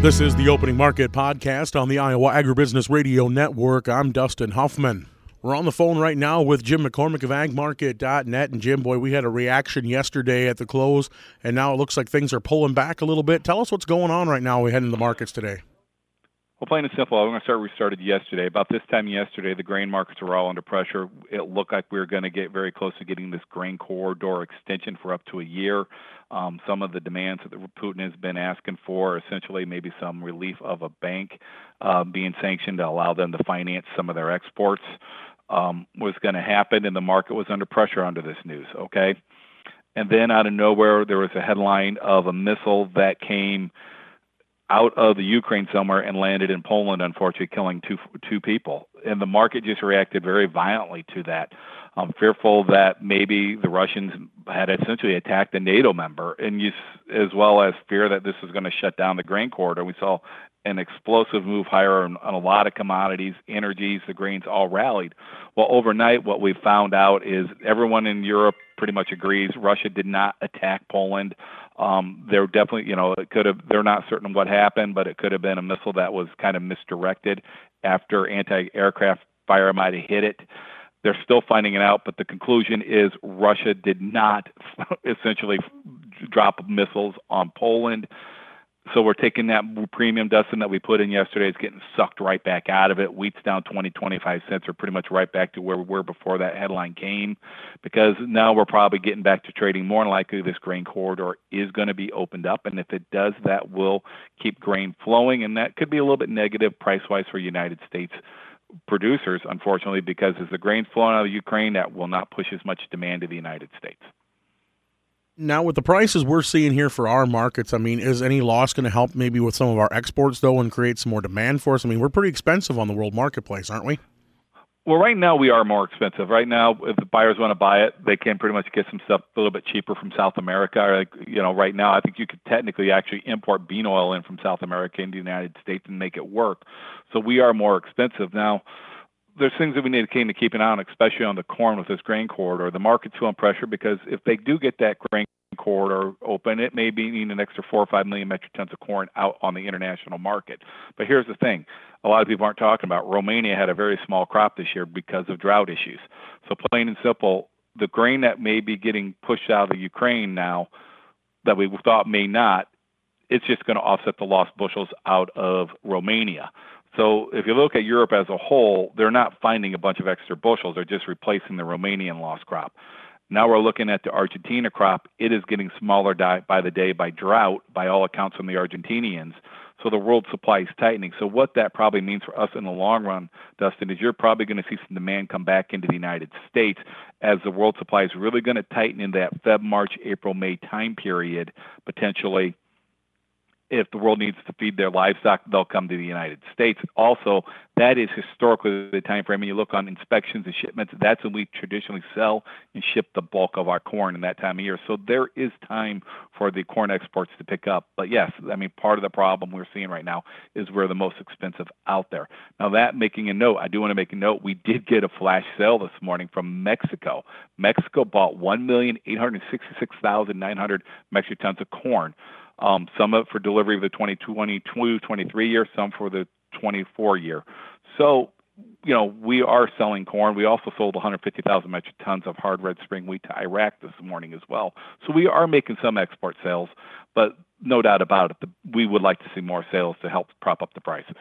This is the Opening Market Podcast on the Iowa Agribusiness Radio Network. I'm Dustin Huffman. We're on the phone right now with Jim McCormick of agmarket.net. And Jim, boy, we had a reaction yesterday at the close, and now it looks like things are pulling back a little bit. Tell us what's going on right now. We head into the markets today. Well, plain and simple, I'm going to start. where We started yesterday. About this time yesterday, the grain markets were all under pressure. It looked like we were going to get very close to getting this grain corridor extension for up to a year. Um, some of the demands that Putin has been asking for, essentially maybe some relief of a bank uh, being sanctioned to allow them to finance some of their exports, um, was going to happen, and the market was under pressure under this news. Okay, and then out of nowhere, there was a headline of a missile that came out of the Ukraine somewhere and landed in Poland, unfortunately, killing two two people. And the market just reacted very violently to that, um, fearful that maybe the Russians had essentially attacked a NATO member, and you, as well as fear that this was going to shut down the grain corridor. We saw an explosive move higher on, on, a lot of commodities, energies, the grains all rallied. Well, overnight, what we found out is everyone in Europe pretty much agrees Russia did not attack Poland. Um, they're definitely, you know, it could have. They're not certain what happened, but it could have been a missile that was kind of misdirected after anti-aircraft fire might have hit it. They're still finding it out, but the conclusion is Russia did not essentially drop missiles on Poland. So we're taking that premium, Dustin, that we put in yesterday. It's getting sucked right back out of it. Wheat's down 20, 25 cents, or pretty much right back to where we were before that headline came, because now we're probably getting back to trading. More likely, this grain corridor is going to be opened up, and if it does, that will keep grain flowing, and that could be a little bit negative price-wise for United States producers, unfortunately, because as the grain's flowing out of Ukraine, that will not push as much demand to the United States. Now, with the prices we're seeing here for our markets, I mean, is any loss going to help maybe with some of our exports, though, and create some more demand for us? I mean, we're pretty expensive on the world marketplace, aren't we? Well, right now we are more expensive. Right now, if the buyers want to buy it, they can pretty much get some stuff a little bit cheaper from South America. Like, you know, right now, I think you could technically actually import bean oil in from South America into the United States and make it work. So we are more expensive now there's things that we need to keep an eye on, especially on the corn with this grain corridor. The market's feeling pressure because if they do get that grain corridor open, it may be needing an extra four or five million metric tons of corn out on the international market. But here's the thing: a lot of people aren't talking about. Romania had a very small crop this year because of drought issues. So plain and simple, the grain that may be getting pushed out of Ukraine now, that we thought may not, it's just going to offset the lost bushels out of Romania. So if you look at Europe as a whole, they're not finding a bunch of extra bushels; they're just replacing the Romanian lost crop. Now we're looking at the Argentina crop. It is getting smaller by the day by drought, by all accounts from the Argentinians. So the world supply is tightening. So what that probably means for us in the long run, Dustin, is you're probably going to see some demand come back into the United States as the world supply is really going to tighten in that Feb, March, April, May time period, potentially if the world needs to feed their livestock, they'll come to the United States. Also, that is historically the time frame. When you look on inspections and shipments, that's when we traditionally sell and ship the bulk of our corn in that time of year. So there is time for the corn exports to pick up. But yes, I mean, part of the problem we're seeing right now is we're the most expensive out there. Now, that making a note, I do want to make a note. We did get a flash sale this morning from Mexico. Mexico bought 1,866,900 metric tons of corn um, some for delivery of the 2022 23 year, some for the 24 year. So, you know, we are selling corn. We also sold 150,000 metric tons of hard red spring wheat to Iraq this morning as well. So we are making some export sales, but no doubt about it, we would like to see more sales to help prop up the prices.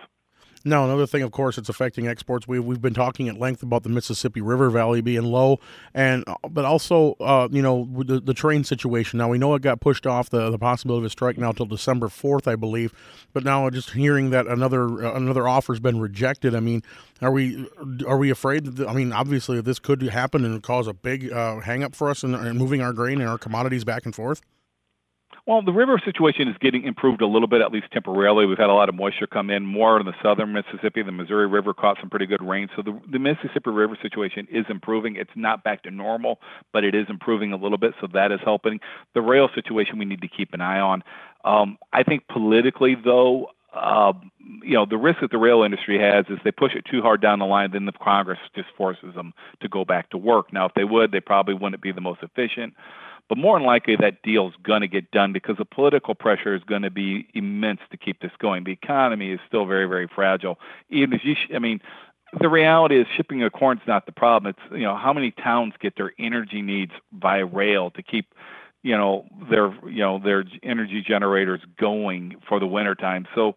Now, another thing, of course, it's affecting exports. We've, we've been talking at length about the Mississippi River Valley being low, and uh, but also, uh, you know, the, the train situation. Now, we know it got pushed off the, the possibility of a strike now till December 4th, I believe. But now, just hearing that another uh, another offer's been rejected, I mean, are we are we afraid that, the, I mean, obviously, this could happen and cause a big uh, hang up for us in moving our grain and our commodities back and forth? Well, the river situation is getting improved a little bit, at least temporarily. We've had a lot of moisture come in more in the southern Mississippi. The Missouri River caught some pretty good rain. So the, the Mississippi River situation is improving. It's not back to normal, but it is improving a little bit. So that is helping. The rail situation we need to keep an eye on. Um, I think politically, though, uh, you know, the risk that the rail industry has is they push it too hard down the line, then the Congress just forces them to go back to work. Now, if they would, they probably wouldn't be the most efficient. But more than likely that deal is going to get done because the political pressure is going to be immense to keep this going. The economy is still very, very fragile. Even if you, sh- I mean, the reality is shipping of corn is not the problem. It's you know how many towns get their energy needs by rail to keep you know their you know their energy generators going for the wintertime. So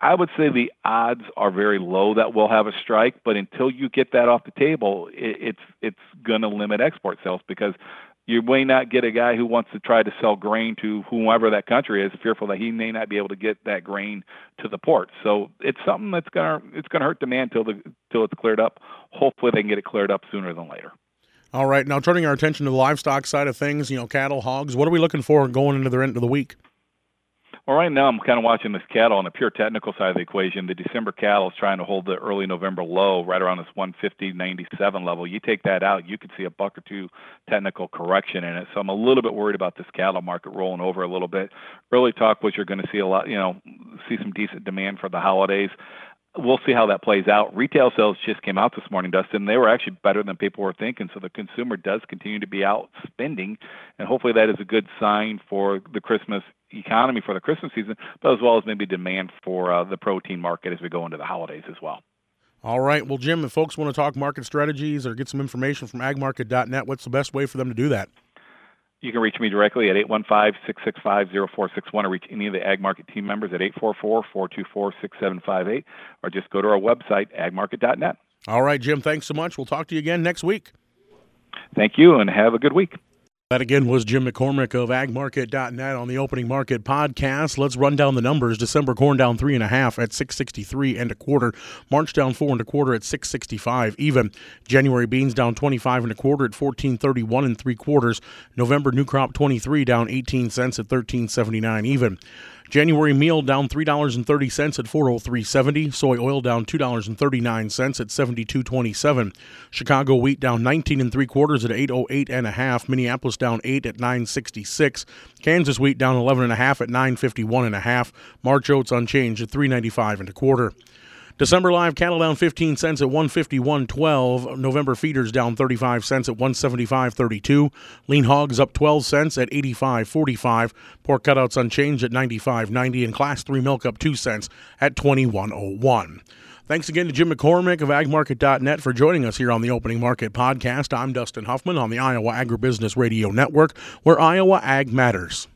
I would say the odds are very low that we'll have a strike, but until you get that off the table, it, it's it's going to limit export sales because you may not get a guy who wants to try to sell grain to whoever that country is, fearful that he may not be able to get that grain to the port. So it's something that's gonna it's gonna hurt demand till the till it's cleared up. Hopefully they can get it cleared up sooner than later. All right, now turning our attention to the livestock side of things, you know, cattle, hogs. What are we looking for going into the end of the week? Well, right now I'm kind of watching this cattle on the pure technical side of the equation. The December cattle is trying to hold the early November low right around this 150.97 level. You take that out, you could see a buck or two technical correction in it. So I'm a little bit worried about this cattle market rolling over a little bit. Early talk was you're going to see a lot, you know, see some decent demand for the holidays we'll see how that plays out. Retail sales just came out this morning, Dustin. They were actually better than people were thinking. So the consumer does continue to be out spending, and hopefully that is a good sign for the Christmas economy for the Christmas season, but as well as maybe demand for uh, the protein market as we go into the holidays as well. All right. Well, Jim, if folks want to talk market strategies or get some information from agmarket.net, what's the best way for them to do that? You can reach me directly at 815-665-0461 or reach any of the Ag Market team members at 844-424-6758 or just go to our website, agmarket.net. All right, Jim, thanks so much. We'll talk to you again next week. Thank you and have a good week. That again was Jim McCormick of agmarket.net on the opening market podcast. Let's run down the numbers. December corn down three and a half at 663 and a quarter. March down four and a quarter at 665 even. January beans down 25 and a quarter at 1431 and three quarters. November new crop 23 down 18 cents at 1379 even. January meal down $3.30 at 403.70. Soy oil down $2.39 at 72.27. Chicago wheat down 19 and 3 quarters at 808 and a half. Minneapolis down 8 at 966. Kansas wheat down 11 and a half at 951 and a half. March oats unchanged at 395 and a quarter. December live cattle down 15 cents at 151.12. November feeders down 35 cents at 175.32. Lean hogs up 12 cents at 85.45. Pork cutouts unchanged at 95.90 and class 3 milk up 2 cents at 21.01. Thanks again to Jim McCormick of agmarket.net for joining us here on the Opening Market Podcast. I'm Dustin Huffman on the Iowa Agribusiness Radio Network, where Iowa Ag matters.